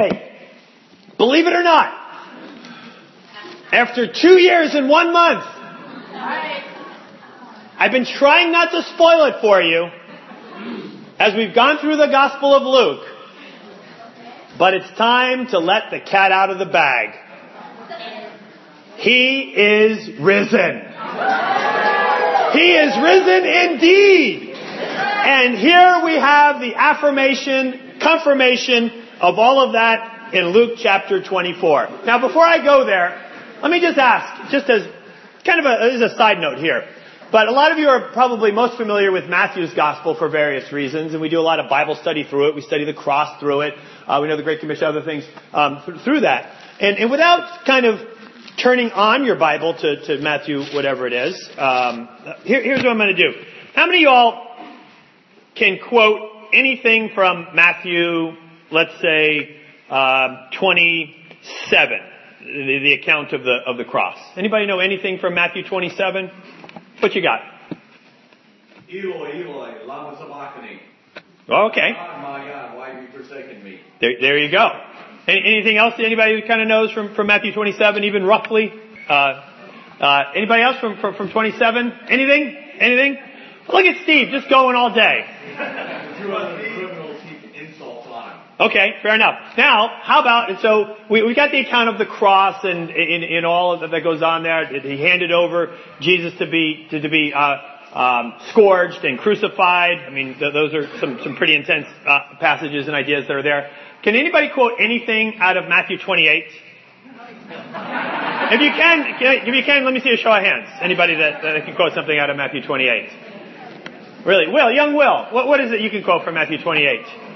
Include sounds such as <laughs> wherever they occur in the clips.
Hey, believe it or not, after two years and one month, I've been trying not to spoil it for you as we've gone through the Gospel of Luke, but it's time to let the cat out of the bag. He is risen. He is risen indeed. And here we have the affirmation, confirmation of all of that in Luke chapter 24. Now before I go there, let me just ask, just as kind of a, as a side note here. But a lot of you are probably most familiar with Matthew's gospel for various reasons, and we do a lot of Bible study through it. We study the cross through it. Uh, we know the Great Commission, other things um, th- through that. And, and, without kind of turning on your Bible to, to Matthew, whatever it is, um, here, here's what I'm going to do. How many of y'all can quote anything from Matthew, let's say, uh, 27, the, the account of the of the cross? Anybody know anything from Matthew 27? What you got? Eloi, Eloi, lama sabachthani. Okay. God, my God, why have you forsaken me? There, there you go. Any, anything else that anybody kind of knows from, from Matthew 27, even roughly? Uh, uh, anybody else from, from, from 27? Anything? Anything? Look at Steve, just going all day. <laughs> Two other criminals heaped insults on him. Okay, fair enough. Now, how about, and so we, we got the account of the cross and in, in all that goes on there. He handed over Jesus to be, to, to be, uh, um, scourged and crucified. I mean, th- those are some, some pretty intense uh, passages and ideas that are there. Can anybody quote anything out of Matthew 28? If you can, if you can, let me see a show of hands. Anybody that, that can quote something out of Matthew 28? Really? Will, young Will, what, what is it you can quote from Matthew 28?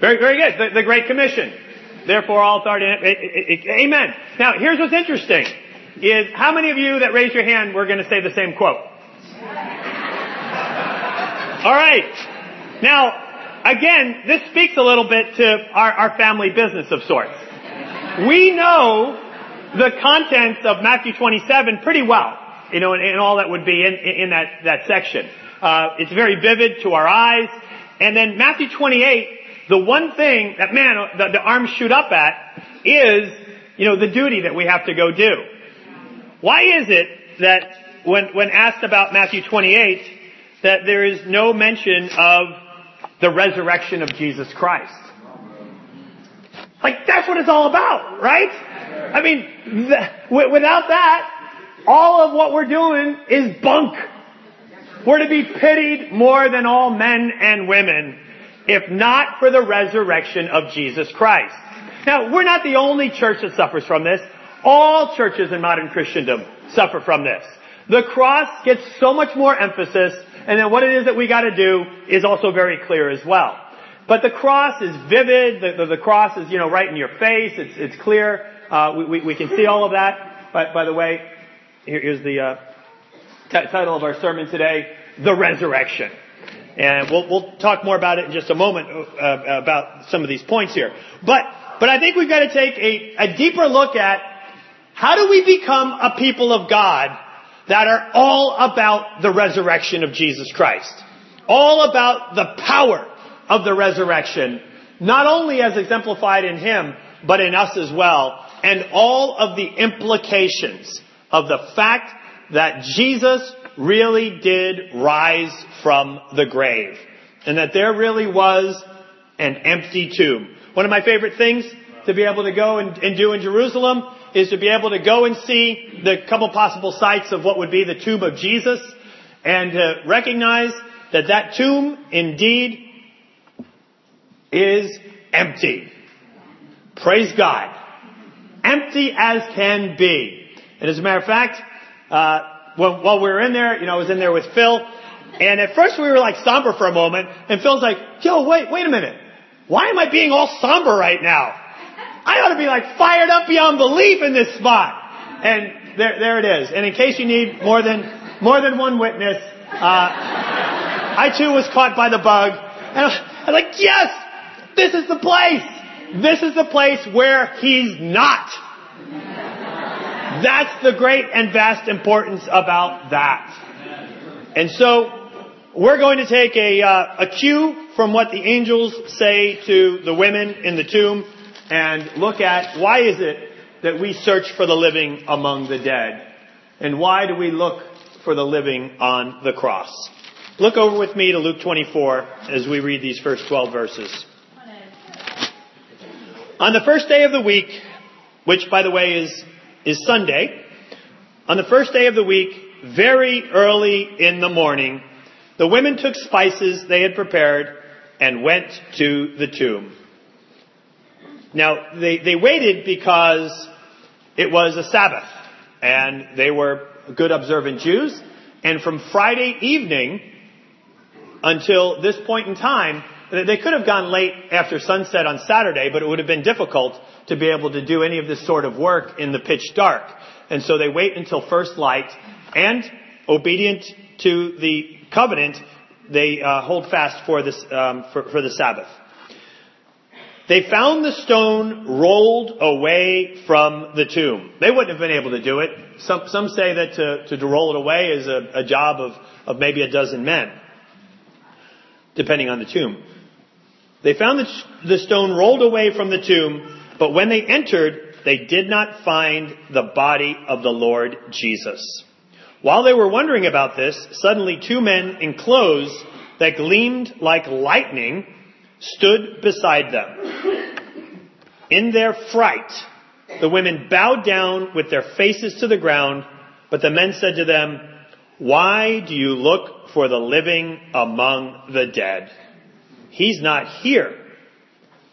Very, very good. The, the Great Commission. Therefore, all authority. Amen. Now, here's what's interesting: is how many of you that raised your hand were going to say the same quote? All right. Now, again, this speaks a little bit to our, our family business of sorts. We know the contents of Matthew 27 pretty well, you know, and, and all that would be in, in that, that section. Uh, it's very vivid to our eyes. And then Matthew 28, the one thing that man, the, the arms shoot up at is, you know, the duty that we have to go do. Why is it that when, when asked about Matthew 28, that there is no mention of the resurrection of Jesus Christ? Like, that's what it's all about, right? I mean, th- without that, all of what we're doing is bunk. We're to be pitied more than all men and women, if not for the resurrection of Jesus Christ. Now, we're not the only church that suffers from this. All churches in modern Christendom suffer from this. The cross gets so much more emphasis, and then what it is that we gotta do is also very clear as well. But the cross is vivid, the, the, the cross is, you know, right in your face, it's, it's clear, uh, we, we, we, can see all of that. But by the way, here, here's the uh, t- title of our sermon today, The Resurrection. And we'll, we'll talk more about it in just a moment uh, about some of these points here. But, but I think we've got to take a, a deeper look at how do we become a people of God that are all about the resurrection of Jesus Christ? All about the power of the resurrection, not only as exemplified in Him, but in us as well, and all of the implications of the fact that Jesus really did rise from the grave, and that there really was an empty tomb. One of my favorite things to be able to go and, and do in Jerusalem is to be able to go and see the couple possible sites of what would be the tomb of Jesus, and to recognize that that tomb indeed is empty. Praise God. Empty as can be. And as a matter of fact, uh, when, while we were in there, you know, I was in there with Phil, and at first we were like somber for a moment, and Phil's like, yo, wait, wait a minute. Why am I being all somber right now? I ought to be like fired up beyond belief in this spot. And there, there it is. And in case you need more than, more than one witness, uh, I too was caught by the bug. And I was like, yes, this is the place. This is the place where he's not. That's the great and vast importance about that. And so, We're going to take a, uh, a cue from what the angels say to the women in the tomb and look at why is it that we search for the living among the dead? And why do we look for the living on the cross? Look over with me to Luke 24 as we read these first 12 verses. On the first day of the week, which by the way is, is Sunday, on the first day of the week, very early in the morning, the women took spices they had prepared and went to the tomb. Now, they, they waited because it was a Sabbath, and they were good observant Jews, and from Friday evening until this point in time, they could have gone late after sunset on Saturday, but it would have been difficult to be able to do any of this sort of work in the pitch dark. And so they wait until first light, and obedient to the covenant, they uh, hold fast for, this, um, for, for the Sabbath. They found the stone rolled away from the tomb. They wouldn't have been able to do it. Some, some say that to, to roll it away is a, a job of, of maybe a dozen men, depending on the tomb. They found the, the stone rolled away from the tomb, but when they entered, they did not find the body of the Lord Jesus. While they were wondering about this, suddenly two men in clothes that gleamed like lightning stood beside them. In their fright, the women bowed down with their faces to the ground, but the men said to them, Why do you look for the living among the dead? He's not here.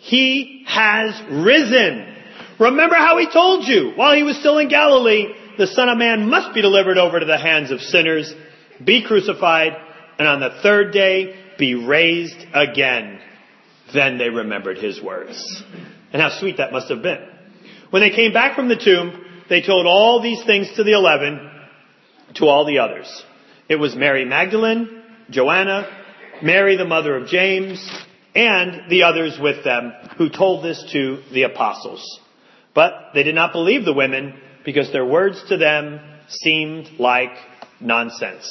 He has risen. Remember how he told you while he was still in Galilee, the Son of Man must be delivered over to the hands of sinners, be crucified, and on the third day be raised again. Then they remembered his words. And how sweet that must have been. When they came back from the tomb, they told all these things to the eleven, to all the others. It was Mary Magdalene, Joanna, Mary the mother of James, and the others with them who told this to the apostles. But they did not believe the women because their words to them seemed like nonsense.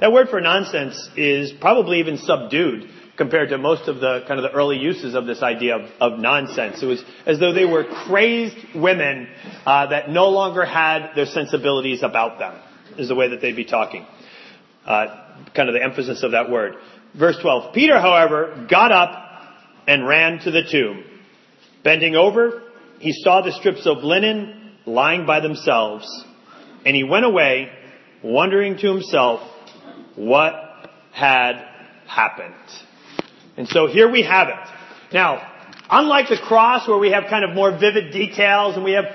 That word for nonsense is probably even subdued compared to most of the kind of the early uses of this idea of, of nonsense. It was as though they were crazed women uh, that no longer had their sensibilities about them. Is the way that they'd be talking. Uh, kind of the emphasis of that word. Verse 12. Peter, however, got up and ran to the tomb. Bending over, he saw the strips of linen lying by themselves, and he went away wondering to himself what had happened. And so here we have it. Now, unlike the cross where we have kind of more vivid details and we have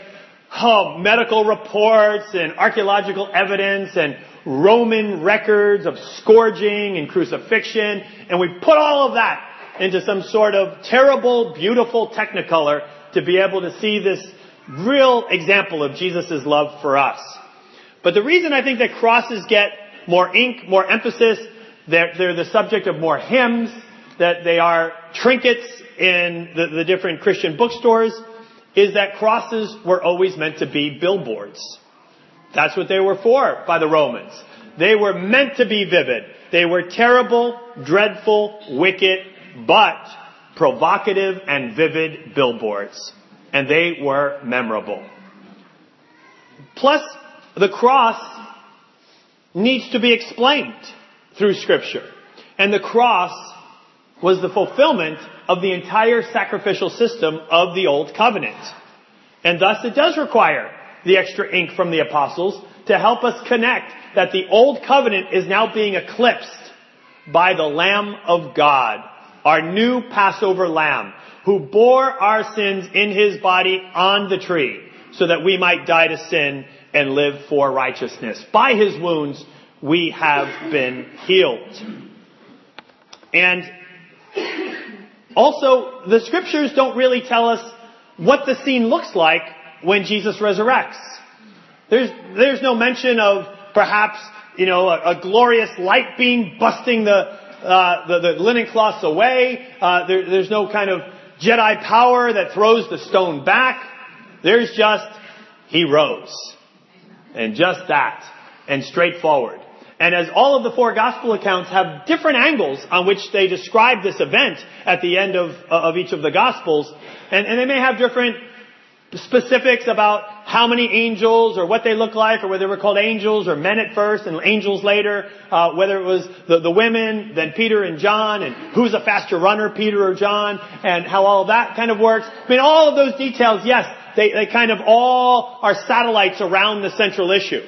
oh, medical reports and archaeological evidence and Roman records of scourging and crucifixion, and we put all of that into some sort of terrible, beautiful technicolor to be able to see this real example of Jesus' love for us. But the reason I think that crosses get more ink, more emphasis, they're, they're the subject of more hymns, that they are trinkets in the, the different Christian bookstores, is that crosses were always meant to be billboards. That's what they were for by the Romans. They were meant to be vivid. They were terrible, dreadful, wicked, but provocative and vivid billboards and they were memorable. Plus, the cross needs to be explained through scripture. And the cross was the fulfillment of the entire sacrificial system of the old covenant. And thus it does require the extra ink from the apostles to help us connect that the old covenant is now being eclipsed by the Lamb of God, our new Passover Lamb, who bore our sins in his body on the tree so that we might die to sin and live for righteousness. By his wounds, we have been healed. And also, the scriptures don't really tell us what the scene looks like when Jesus resurrects. There's, there's no mention of perhaps, you know, a, a glorious light beam busting the, uh, the, the, linen cloths away. Uh, there, there's no kind of Jedi power that throws the stone back. There's just, he rose. And just that. And straightforward. And as all of the four gospel accounts have different angles on which they describe this event at the end of, of each of the gospels, and, and they may have different specifics about how many angels or what they look like or whether they were called angels or men at first and angels later, uh, whether it was the, the women, then Peter and John, and who's a faster runner, Peter or John, and how all that kind of works. I mean, all of those details, yes, they, they kind of all are satellites around the central issue.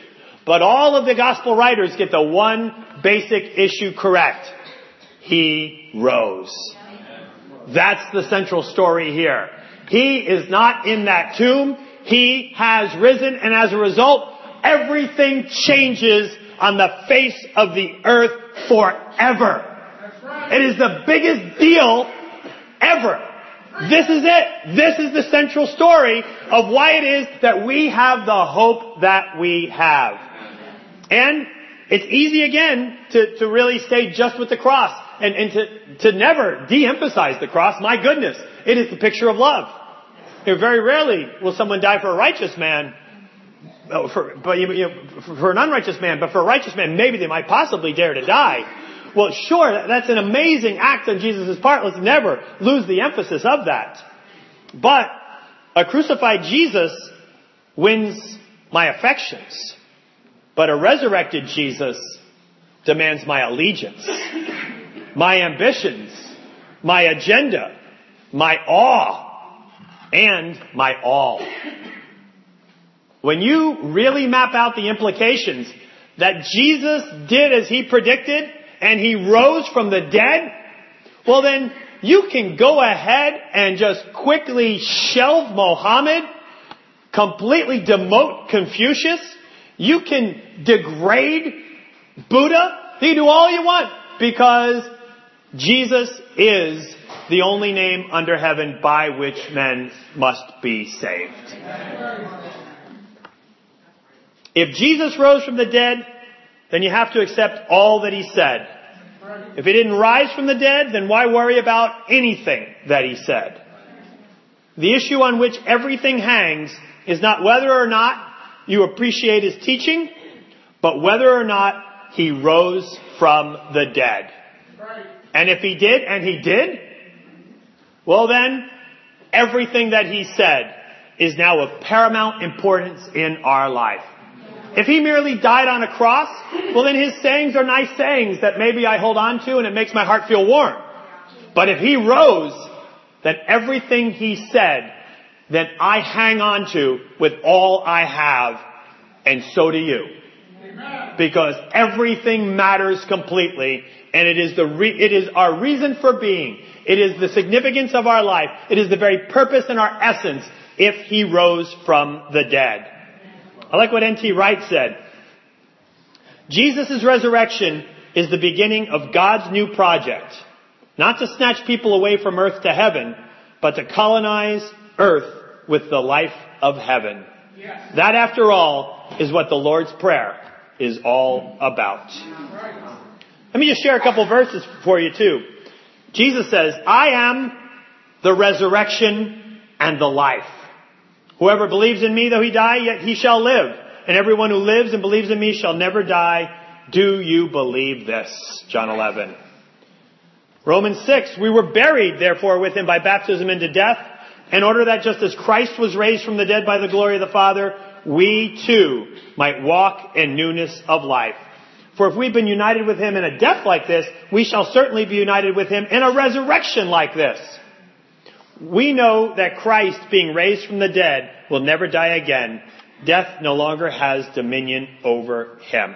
But all of the gospel writers get the one basic issue correct. He rose. That's the central story here. He is not in that tomb. He has risen and as a result, everything changes on the face of the earth forever. It is the biggest deal ever. This is it. This is the central story of why it is that we have the hope that we have. And it's easy again to, to really stay just with the cross and, and to, to never de-emphasize the cross. My goodness, it is the picture of love. Very rarely will someone die for a righteous man, oh, for, but you for an unrighteous man, but for a righteous man, maybe they might possibly dare to die. Well, sure, that's an amazing act on Jesus' part. Let's never lose the emphasis of that. But a crucified Jesus wins my affections. But a resurrected Jesus demands my allegiance, my ambitions, my agenda, my awe, and my all. When you really map out the implications that Jesus did as he predicted and he rose from the dead, well then you can go ahead and just quickly shelve Mohammed, completely demote Confucius, you can degrade Buddha. You can do all you want because Jesus is the only name under heaven by which men must be saved. If Jesus rose from the dead, then you have to accept all that he said. If he didn't rise from the dead, then why worry about anything that he said? The issue on which everything hangs is not whether or not you appreciate his teaching, but whether or not he rose from the dead. And if he did, and he did, well then, everything that he said is now of paramount importance in our life. If he merely died on a cross, well then his sayings are nice sayings that maybe I hold on to and it makes my heart feel warm. But if he rose, then everything he said that I hang on to with all I have, and so do you. Because everything matters completely, and it is the re- it is our reason for being. It is the significance of our life. It is the very purpose and our essence if he rose from the dead. I like what N.T. Wright said. Jesus' resurrection is the beginning of God's new project. Not to snatch people away from earth to heaven, but to colonize earth with the life of heaven. Yes. That, after all, is what the Lord's Prayer is all about. Let me just share a couple verses for you too. Jesus says, I am the resurrection and the life. Whoever believes in me, though he die, yet he shall live. And everyone who lives and believes in me shall never die. Do you believe this? John 11. Romans 6, we were buried therefore with him by baptism into death in order that just as Christ was raised from the dead by the glory of the Father, we too might walk in newness of life. For if we've been united with him in a death like this, we shall certainly be united with him in a resurrection like this. We know that Christ, being raised from the dead, will never die again. Death no longer has dominion over him.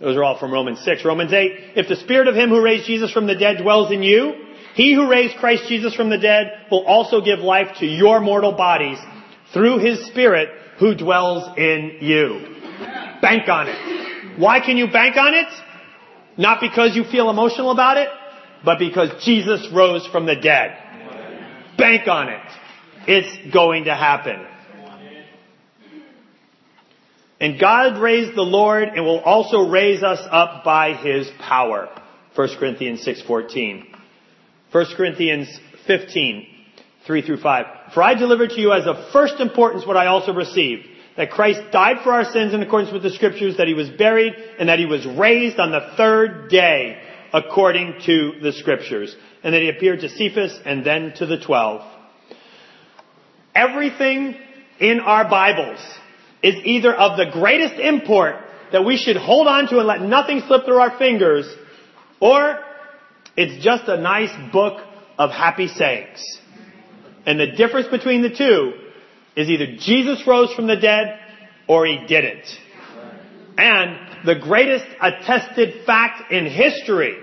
Those are all from Romans 6. Romans 8, if the spirit of him who raised Jesus from the dead dwells in you, he who raised Christ Jesus from the dead will also give life to your mortal bodies through his spirit who dwells in you. Bank on it. Why can you bank on it? Not because you feel emotional about it, but because Jesus rose from the dead. Bank on it. It's going to happen. And God raised the Lord and will also raise us up by his power. 1 Corinthians 6:14. 1 Corinthians 15, 3 through 5. For I delivered to you as of first importance what I also received, that Christ died for our sins in accordance with the scriptures, that he was buried, and that he was raised on the third day according to the scriptures. And that he appeared to Cephas and then to the twelve. Everything in our Bibles is either of the greatest import that we should hold on to and let nothing slip through our fingers, or it's just a nice book of happy sayings. And the difference between the two is either Jesus rose from the dead or he didn't. And the greatest attested fact in history,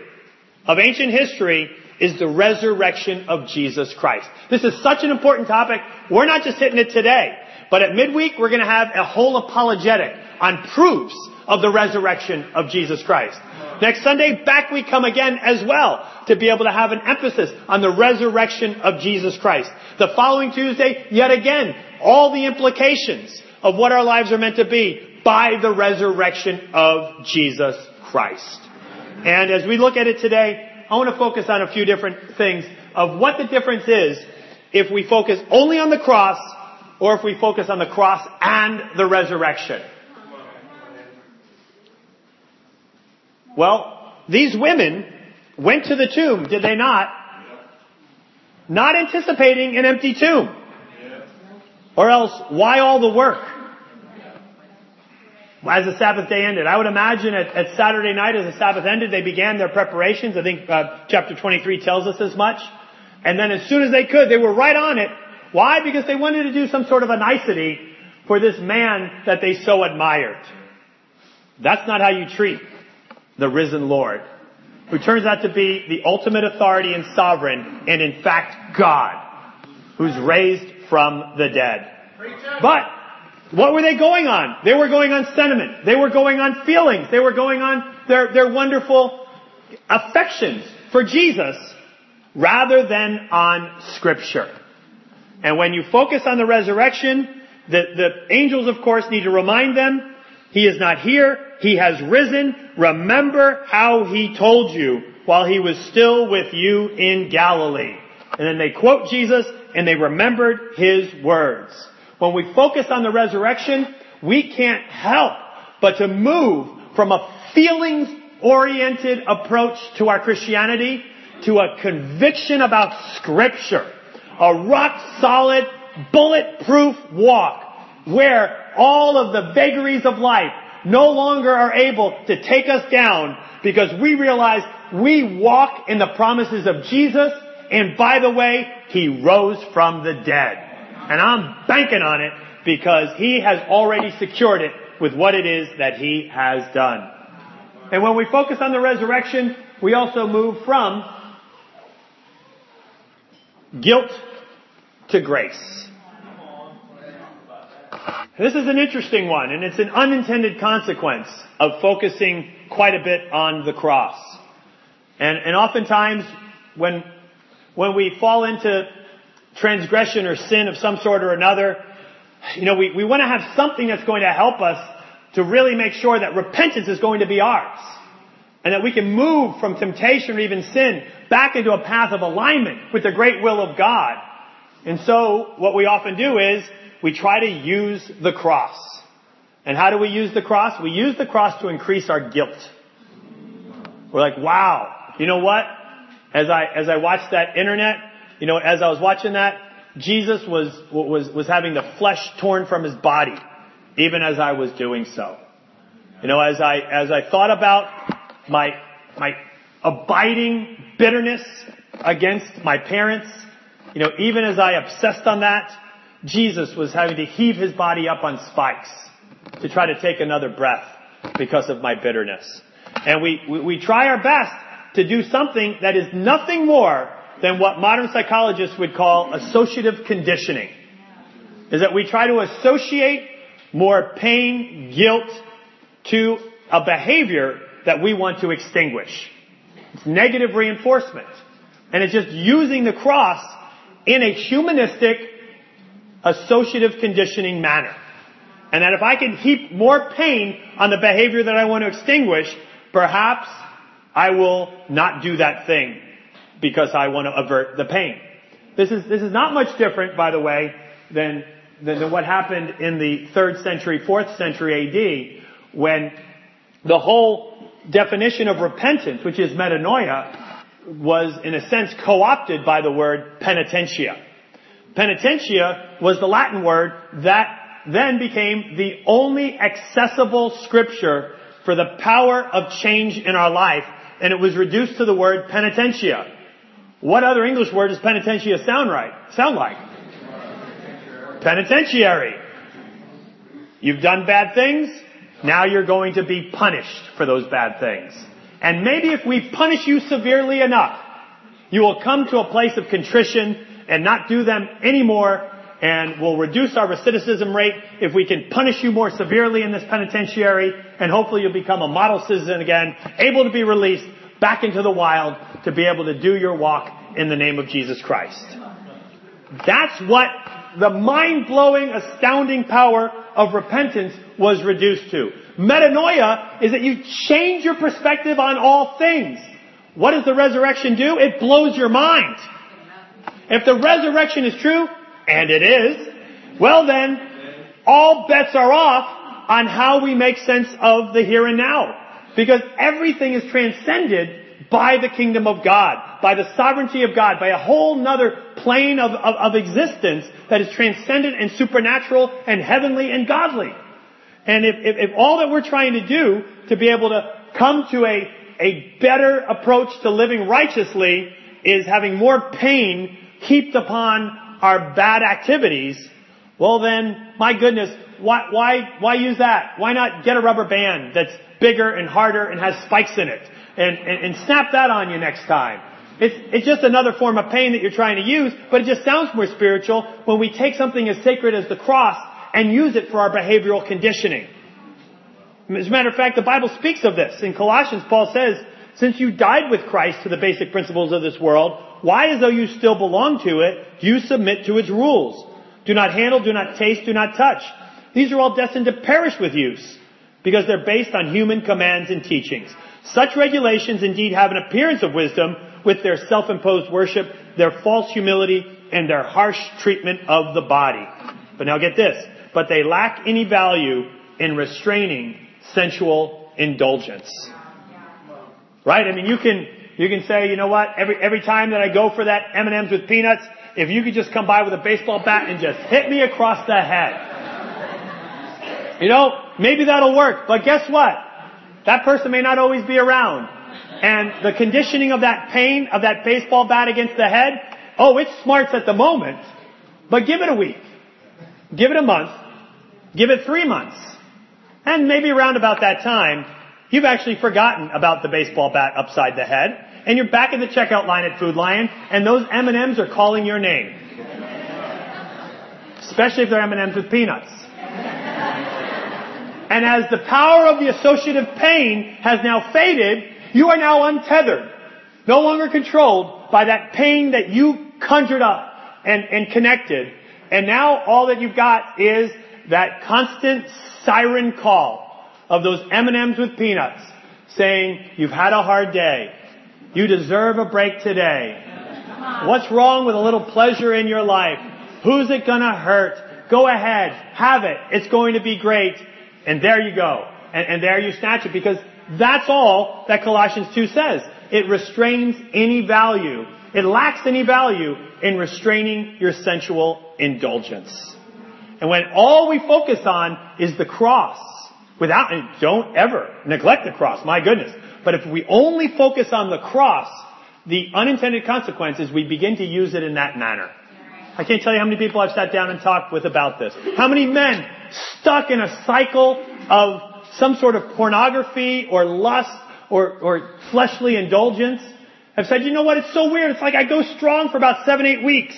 of ancient history, is the resurrection of Jesus Christ. This is such an important topic. We're not just hitting it today, but at midweek we're going to have a whole apologetic on proofs of the resurrection of Jesus Christ. Next Sunday, back we come again as well to be able to have an emphasis on the resurrection of Jesus Christ. The following Tuesday, yet again, all the implications of what our lives are meant to be by the resurrection of Jesus Christ. And as we look at it today, I want to focus on a few different things of what the difference is if we focus only on the cross or if we focus on the cross and the resurrection. Well, these women went to the tomb, did they not? Not anticipating an empty tomb. Or else, why all the work? As the Sabbath day ended. I would imagine at, at Saturday night as the Sabbath ended, they began their preparations. I think uh, chapter 23 tells us as much. And then as soon as they could, they were right on it. Why? Because they wanted to do some sort of a nicety for this man that they so admired. That's not how you treat the risen Lord, who turns out to be the ultimate authority and sovereign, and in fact God, who's raised from the dead. But, what were they going on? They were going on sentiment. They were going on feelings. They were going on their, their wonderful affections for Jesus rather than on scripture. And when you focus on the resurrection, the, the angels of course need to remind them, He is not here, He has risen, remember how He told you while He was still with you in Galilee. And then they quote Jesus and they remembered His words. When we focus on the resurrection, we can't help but to move from a feelings oriented approach to our Christianity to a conviction about scripture. A rock solid, bulletproof walk where all of the vagaries of life no longer are able to take us down because we realize we walk in the promises of Jesus and by the way, He rose from the dead. And I'm banking on it because He has already secured it with what it is that He has done. And when we focus on the resurrection, we also move from guilt to grace. This is an interesting one, and it's an unintended consequence of focusing quite a bit on the cross. And, and oftentimes, when, when we fall into transgression or sin of some sort or another, you know, we, we want to have something that's going to help us to really make sure that repentance is going to be ours. And that we can move from temptation or even sin back into a path of alignment with the great will of God. And so, what we often do is, we try to use the cross. And how do we use the cross? We use the cross to increase our guilt. We're like, wow, you know what? As I, as I watched that internet, you know, as I was watching that, Jesus was, was, was having the flesh torn from his body, even as I was doing so. You know, as I, as I thought about my, my abiding bitterness against my parents, you know, even as I obsessed on that, Jesus was having to heave his body up on spikes to try to take another breath because of my bitterness. And we, we, we try our best to do something that is nothing more than what modern psychologists would call associative conditioning. Is that we try to associate more pain, guilt to a behavior that we want to extinguish. It's negative reinforcement. And it's just using the cross in a humanistic associative conditioning manner. And that if I can heap more pain on the behavior that I want to extinguish, perhaps I will not do that thing because I want to avert the pain. This is, this is not much different, by the way, than than, than what happened in the third century, fourth century AD, when the whole definition of repentance, which is metanoia, was in a sense co-opted by the word penitentia. Penitentia was the Latin word that then became the only accessible scripture for the power of change in our life, and it was reduced to the word penitentia. What other English word does penitentia sound right? Sound like? Penitentiary. You've done bad things, now you're going to be punished for those bad things. And maybe if we punish you severely enough, you will come to a place of contrition and not do them anymore and we'll reduce our recidivism rate if we can punish you more severely in this penitentiary and hopefully you'll become a model citizen again, able to be released back into the wild to be able to do your walk in the name of Jesus Christ. That's what the mind-blowing, astounding power of repentance was reduced to. Metanoia is that you change your perspective on all things. What does the resurrection do? It blows your mind. If the resurrection is true, and it is, well then, all bets are off on how we make sense of the here and now. Because everything is transcended by the kingdom of God, by the sovereignty of God, by a whole nother plane of, of, of existence that is transcendent and supernatural and heavenly and godly. And if, if, if all that we're trying to do to be able to come to a, a better approach to living righteously is having more pain heaped upon our bad activities, well then, my goodness, why, why, why use that? Why not get a rubber band that's bigger and harder and has spikes in it and, and, and snap that on you next time? It's, it's just another form of pain that you're trying to use, but it just sounds more spiritual when we take something as sacred as the cross and use it for our behavioral conditioning. As a matter of fact, the Bible speaks of this. In Colossians, Paul says, since you died with Christ to the basic principles of this world, why as though you still belong to it, do you submit to its rules? Do not handle, do not taste, do not touch. These are all destined to perish with use, because they're based on human commands and teachings. Such regulations indeed have an appearance of wisdom with their self-imposed worship, their false humility, and their harsh treatment of the body. But now get this. But they lack any value in restraining sensual indulgence. Right? I mean, you can, you can say, you know what, every, every time that I go for that M&M's with peanuts, if you could just come by with a baseball bat and just hit me across the head. You know, maybe that'll work, but guess what? That person may not always be around. And the conditioning of that pain, of that baseball bat against the head, oh, it smarts at the moment, but give it a week. Give it a month. Give it three months. And maybe around about that time, you've actually forgotten about the baseball bat upside the head, and you're back in the checkout line at Food Lion, and those M&Ms are calling your name. Especially if they're M&Ms with peanuts. And as the power of the associative pain has now faded, you are now untethered. No longer controlled by that pain that you conjured up and, and connected. And now all that you've got is that constant siren call of those M&Ms with peanuts saying, you've had a hard day. You deserve a break today. What's wrong with a little pleasure in your life? Who's it gonna hurt? Go ahead. Have it. It's going to be great. And there you go. And, and there you snatch it because that's all that Colossians 2 says. It restrains any value. It lacks any value in restraining your sensual indulgence. And when all we focus on is the cross, without, don't ever neglect the cross, my goodness. But if we only focus on the cross, the unintended consequence is we begin to use it in that manner. I can't tell you how many people I've sat down and talked with about this. How many men stuck in a cycle of some sort of pornography or lust or, or fleshly indulgence have said, you know what, it's so weird. It's like I go strong for about seven, eight weeks.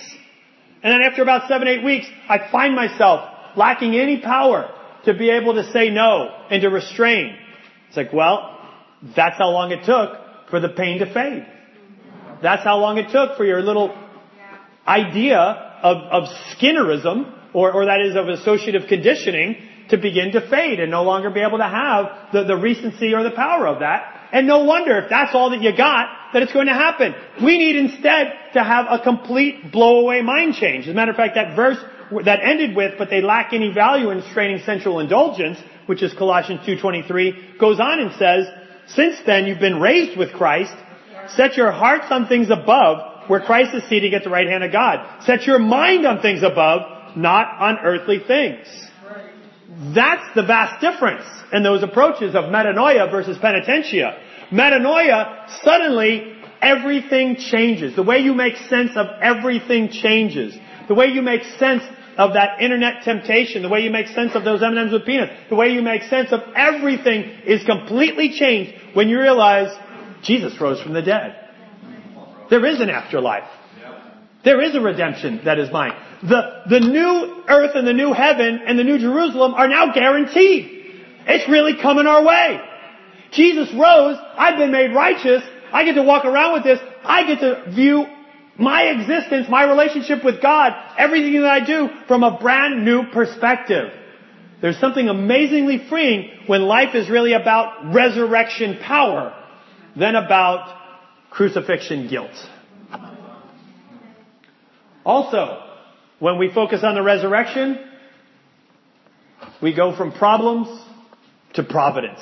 And then after about seven, eight weeks, I find myself lacking any power to be able to say no and to restrain. It's like, well, that's how long it took for the pain to fade. That's how long it took for your little idea of, of Skinnerism, or, or that is of associative conditioning, to begin to fade and no longer be able to have the, the recency or the power of that. And no wonder if that's all that you got, that it's going to happen. We need instead to have a complete blow away mind change. As a matter of fact, that verse that ended with, but they lack any value in straining sensual indulgence, which is Colossians 2.23, goes on and says, since then you've been raised with Christ, set your hearts on things above, where Christ is seated at the right hand of God. Set your mind on things above, not on earthly things. That's the vast difference in those approaches of metanoia versus penitentia. Metanoia, suddenly everything changes. The way you make sense of everything changes. The way you make sense of that internet temptation, the way you make sense of those M&Ms with peanuts, the way you make sense of everything is completely changed when you realize Jesus rose from the dead. There is an afterlife. There is a redemption that is mine. The, the new earth and the new heaven and the new Jerusalem are now guaranteed. It's really coming our way. Jesus rose. I've been made righteous. I get to walk around with this. I get to view my existence, my relationship with God, everything that I do from a brand new perspective. There's something amazingly freeing when life is really about resurrection power than about crucifixion guilt. Also, when we focus on the resurrection, we go from problems to providence.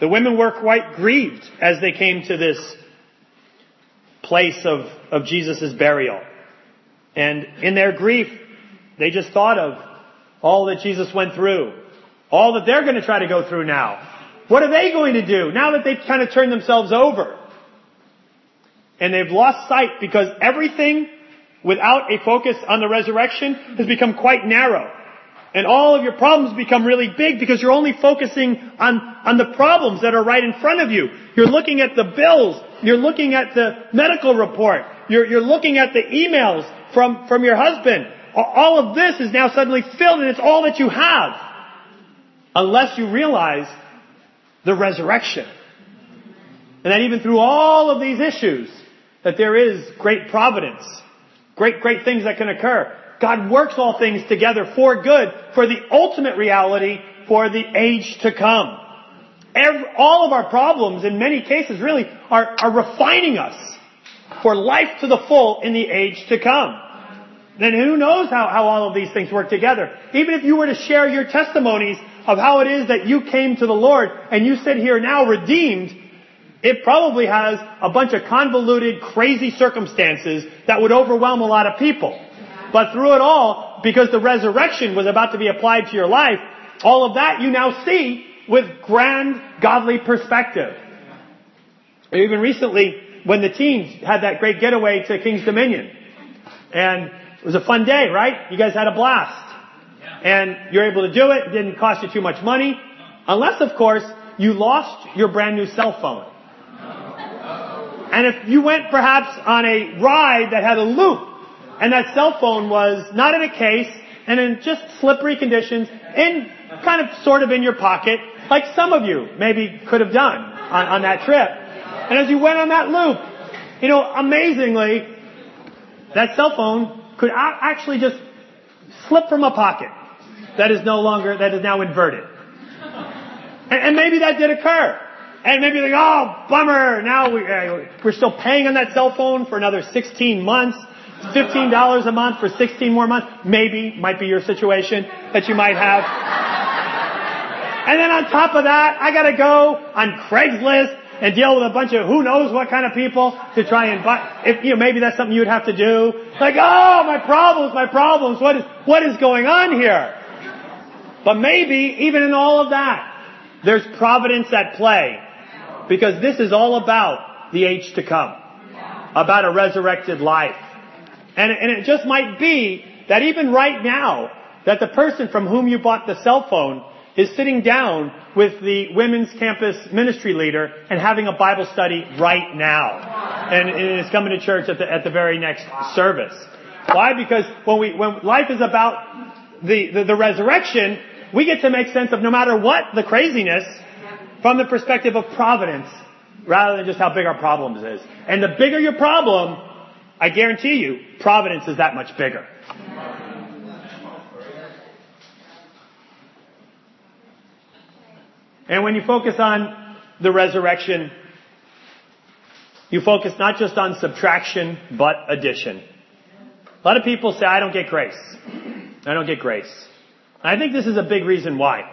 The women were quite grieved as they came to this place of, of Jesus' burial. And in their grief, they just thought of all that Jesus went through, all that they're going to try to go through now. What are they going to do now that they've kind of turned themselves over? And they've lost sight because everything without a focus on the resurrection has become quite narrow. And all of your problems become really big because you're only focusing on, on the problems that are right in front of you. You're looking at the bills. You're looking at the medical report. You're, you're looking at the emails from, from your husband. All of this is now suddenly filled and it's all that you have. Unless you realize the resurrection. And that even through all of these issues, that there is great providence. Great, great things that can occur. God works all things together for good, for the ultimate reality, for the age to come. Every, all of our problems, in many cases, really are, are refining us for life to the full in the age to come. Then who knows how, how all of these things work together. Even if you were to share your testimonies of how it is that you came to the Lord and you sit here now redeemed, it probably has a bunch of convoluted, crazy circumstances that would overwhelm a lot of people. But through it all, because the resurrection was about to be applied to your life, all of that you now see with grand, godly perspective. Even recently, when the teens had that great getaway to King's Dominion, and it was a fun day, right? You guys had a blast. And you're able to do it. It didn't cost you too much money. Unless, of course, you lost your brand new cell phone. And if you went perhaps on a ride that had a loop, and that cell phone was not in a case, and in just slippery conditions, in kind of sort of in your pocket, like some of you maybe could have done on, on that trip. And as you went on that loop, you know, amazingly, that cell phone could actually just slip from a pocket that is no longer, that is now inverted. And, and maybe that did occur. And maybe like, oh, bummer, now we, uh, we're still paying on that cell phone for another 16 months. $15 a month for 16 more months. Maybe, might be your situation that you might have. And then on top of that, I gotta go on Craigslist and deal with a bunch of who knows what kind of people to try and buy. If, you know, maybe that's something you would have to do. Like, oh, my problems, my problems. What is, what is going on here? But maybe, even in all of that, there's providence at play. Because this is all about the age to come. About a resurrected life. And, and it just might be that even right now, that the person from whom you bought the cell phone is sitting down with the women's campus ministry leader and having a Bible study right now. And, is coming to church at the, at the very next service. Why? Because when we, when life is about the, the, the resurrection, we get to make sense of no matter what the craziness from the perspective of providence rather than just how big our problems is. And the bigger your problem, I guarantee you, providence is that much bigger. And when you focus on the resurrection, you focus not just on subtraction, but addition. A lot of people say, I don't get grace. I don't get grace. I think this is a big reason why.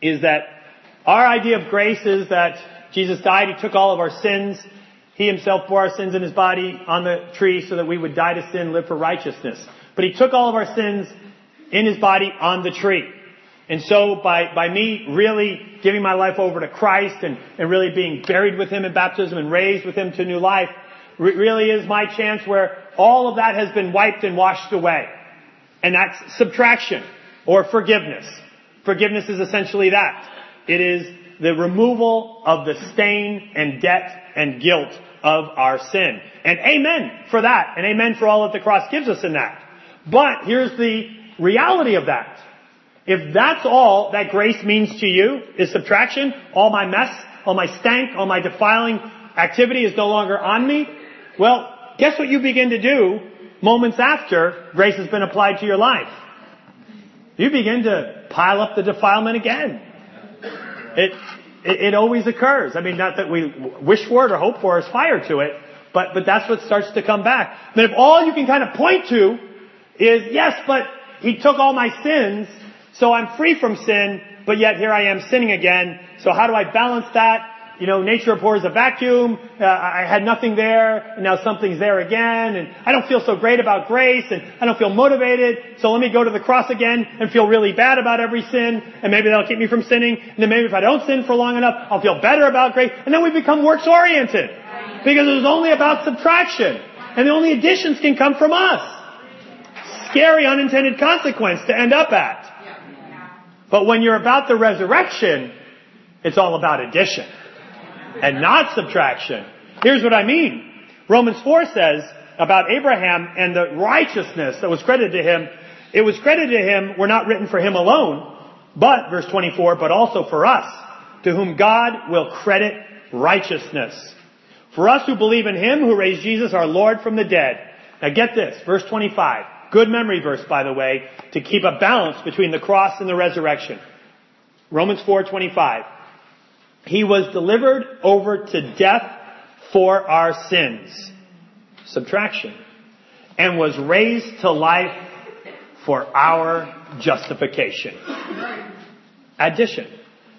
Is that our idea of grace is that Jesus died, He took all of our sins, He Himself bore our sins in His body on the tree so that we would die to sin, live for righteousness. But He took all of our sins in His body on the tree. And so by, by me really giving my life over to Christ and, and really being buried with Him in baptism and raised with Him to new life, re- really is my chance where all of that has been wiped and washed away. And that's subtraction or forgiveness. Forgiveness is essentially that. It is the removal of the stain and debt and guilt of our sin. And amen for that. And amen for all that the cross gives us in that. But here's the reality of that. If that's all that grace means to you is subtraction, all my mess, all my stank, all my defiling activity is no longer on me, well, guess what you begin to do moments after grace has been applied to your life? You begin to pile up the defilement again. It, it, it always occurs. I mean, not that we wish for it or hope for is fire to it, but, but that's what starts to come back. But if all you can kind of point to is, yes, but he took all my sins, so I'm free from sin, but yet here I am sinning again. So how do I balance that? you know, nature abhors a vacuum. Uh, I had nothing there, and now something's there again, and I don't feel so great about grace, and I don't feel motivated. So let me go to the cross again and feel really bad about every sin, and maybe that'll keep me from sinning. And then maybe if I don't sin for long enough, I'll feel better about grace. And then we become works oriented because it was only about subtraction, and the only additions can come from us. Scary unintended consequence to end up at. But when you're about the resurrection, it's all about addition and not subtraction. Here's what I mean. Romans 4 says about Abraham and the righteousness that was credited to him, it was credited to him, were not written for him alone, but, verse 24, but also for us, to whom God will credit righteousness. For us who believe in him who raised Jesus our Lord from the dead. Now get this, verse 25. Good memory verse, by the way, to keep a balance between the cross and the resurrection. Romans 4:25. He was delivered over to death for our sins. Subtraction. And was raised to life for our justification. Addition.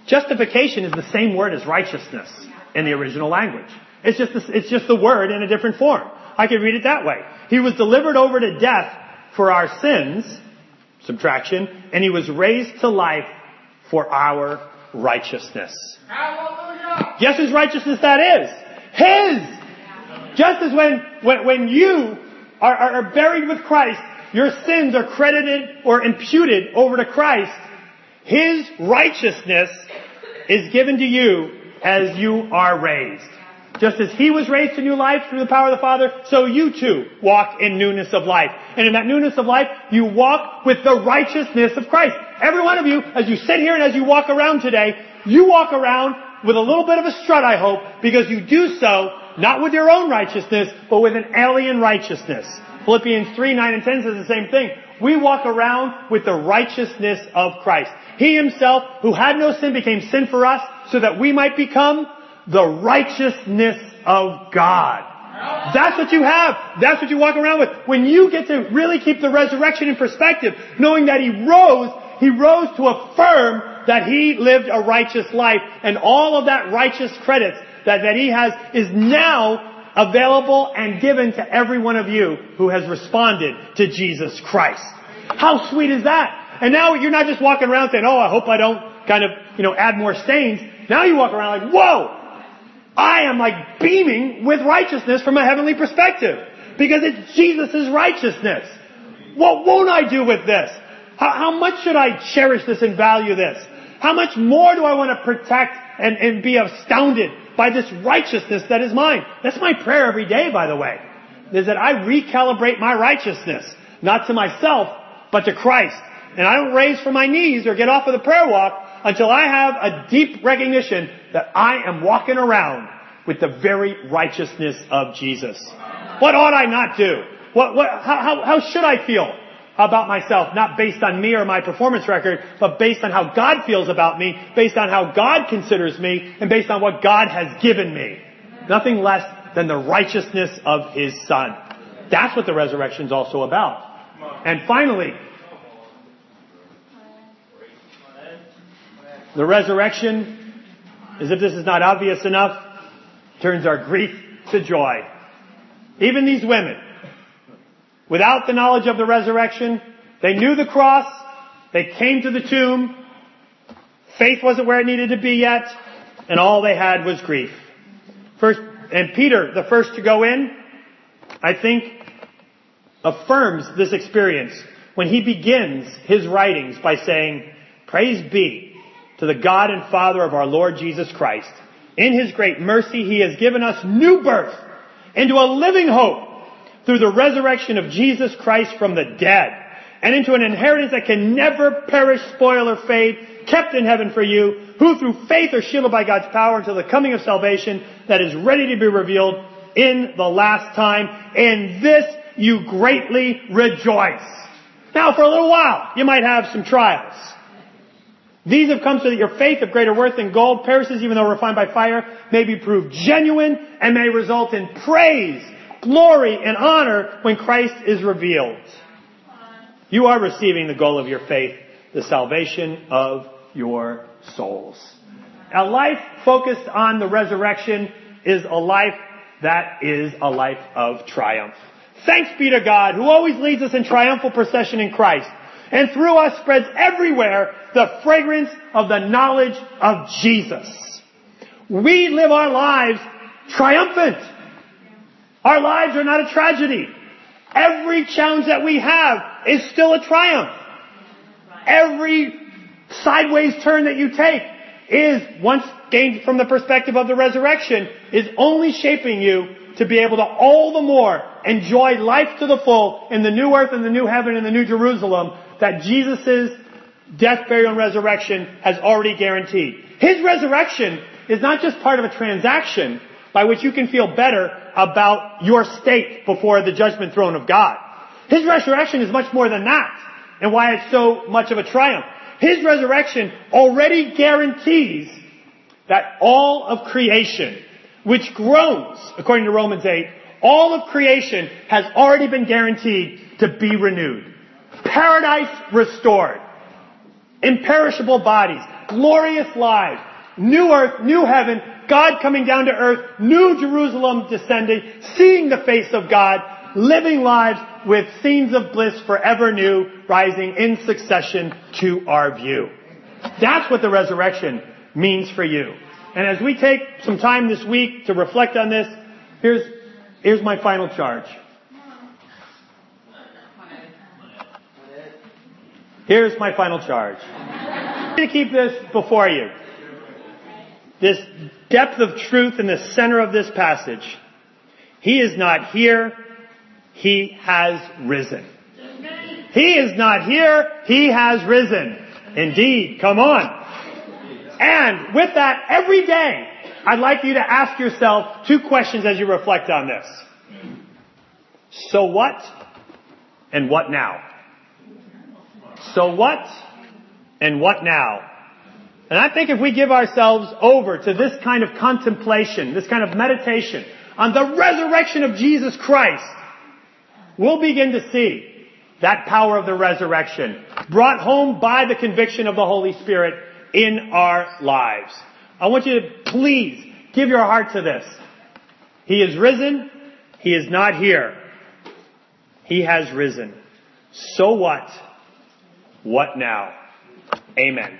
Justification is the same word as righteousness in the original language. It's just, the, it's just the word in a different form. I could read it that way. He was delivered over to death for our sins, subtraction, and he was raised to life for our righteousness. Hallelujah. Guess whose righteousness that is? His! Just as when, when, when you are, are, buried with Christ, your sins are credited or imputed over to Christ, His righteousness is given to you as you are raised. Just as He was raised to new life through the power of the Father, so you too walk in newness of life. And in that newness of life, you walk with the righteousness of Christ. Every one of you, as you sit here and as you walk around today, you walk around with a little bit of a strut, I hope, because you do so not with your own righteousness, but with an alien righteousness. Philippians 3, 9, and 10 says the same thing. We walk around with the righteousness of Christ. He himself, who had no sin, became sin for us so that we might become the righteousness of God. That's what you have. That's what you walk around with. When you get to really keep the resurrection in perspective, knowing that He rose, He rose to affirm that He lived a righteous life, and all of that righteous credits that, that He has is now available and given to every one of you who has responded to Jesus Christ. How sweet is that? And now you're not just walking around saying, oh, I hope I don't kind of, you know, add more stains. Now you walk around like, whoa! I am like beaming with righteousness from a heavenly perspective. Because it's Jesus' righteousness. What won't I do with this? How, how, much should I cherish this and value this? How much more do I want to protect and, and be astounded by this righteousness that is mine? That's my prayer every day, by the way. Is that I recalibrate my righteousness. Not to myself, but to Christ. And I don't raise from my knees or get off of the prayer walk until I have a deep recognition that I am walking around with the very righteousness of Jesus. What ought I not do? What, what, how, how, how should I feel about myself? Not based on me or my performance record, but based on how God feels about me, based on how God considers me, and based on what God has given me. Nothing less than the righteousness of His Son. That's what the resurrection is also about. And finally, the resurrection, as if this is not obvious enough, turns our grief to joy. Even these women, without the knowledge of the resurrection, they knew the cross, they came to the tomb, faith wasn't where it needed to be yet, and all they had was grief. First, and Peter, the first to go in, I think, affirms this experience when he begins his writings by saying, Praise be to the God and Father of our Lord Jesus Christ. In his great mercy, he has given us new birth into a living hope through the resurrection of Jesus Christ from the dead and into an inheritance that can never perish, spoil, or fade, kept in heaven for you, who through faith are shielded by God's power until the coming of salvation that is ready to be revealed in the last time. In this you greatly rejoice. Now for a little while, you might have some trials. These have come so that your faith of greater worth than gold perishes even though refined by fire may be proved genuine and may result in praise, glory, and honor when Christ is revealed. You are receiving the goal of your faith, the salvation of your souls. A life focused on the resurrection is a life that is a life of triumph. Thanks be to God who always leads us in triumphal procession in Christ and through us spreads everywhere the fragrance of the knowledge of Jesus. We live our lives triumphant. Our lives are not a tragedy. Every challenge that we have is still a triumph. Every sideways turn that you take is, once gained from the perspective of the resurrection, is only shaping you to be able to all the more enjoy life to the full in the new earth and the new heaven and the new Jerusalem that Jesus' death, burial, and resurrection has already guaranteed. His resurrection is not just part of a transaction by which you can feel better about your state before the judgment throne of God. His resurrection is much more than that, and why it's so much of a triumph. His resurrection already guarantees that all of creation, which groans, according to Romans 8, all of creation has already been guaranteed to be renewed. Paradise restored. Imperishable bodies. Glorious lives. New earth, new heaven. God coming down to earth. New Jerusalem descending. Seeing the face of God. Living lives with scenes of bliss forever new rising in succession to our view. That's what the resurrection means for you. And as we take some time this week to reflect on this, here's, here's my final charge. Here's my final charge. to keep this before you. This depth of truth in the center of this passage. He is not here. He has risen. He is not here. He has risen. Indeed. Come on. And with that, every day, I'd like you to ask yourself two questions as you reflect on this. So what? And what now? So what? And what now? And I think if we give ourselves over to this kind of contemplation, this kind of meditation on the resurrection of Jesus Christ, we'll begin to see that power of the resurrection brought home by the conviction of the Holy Spirit in our lives. I want you to please give your heart to this. He is risen. He is not here. He has risen. So what? What now? Amen.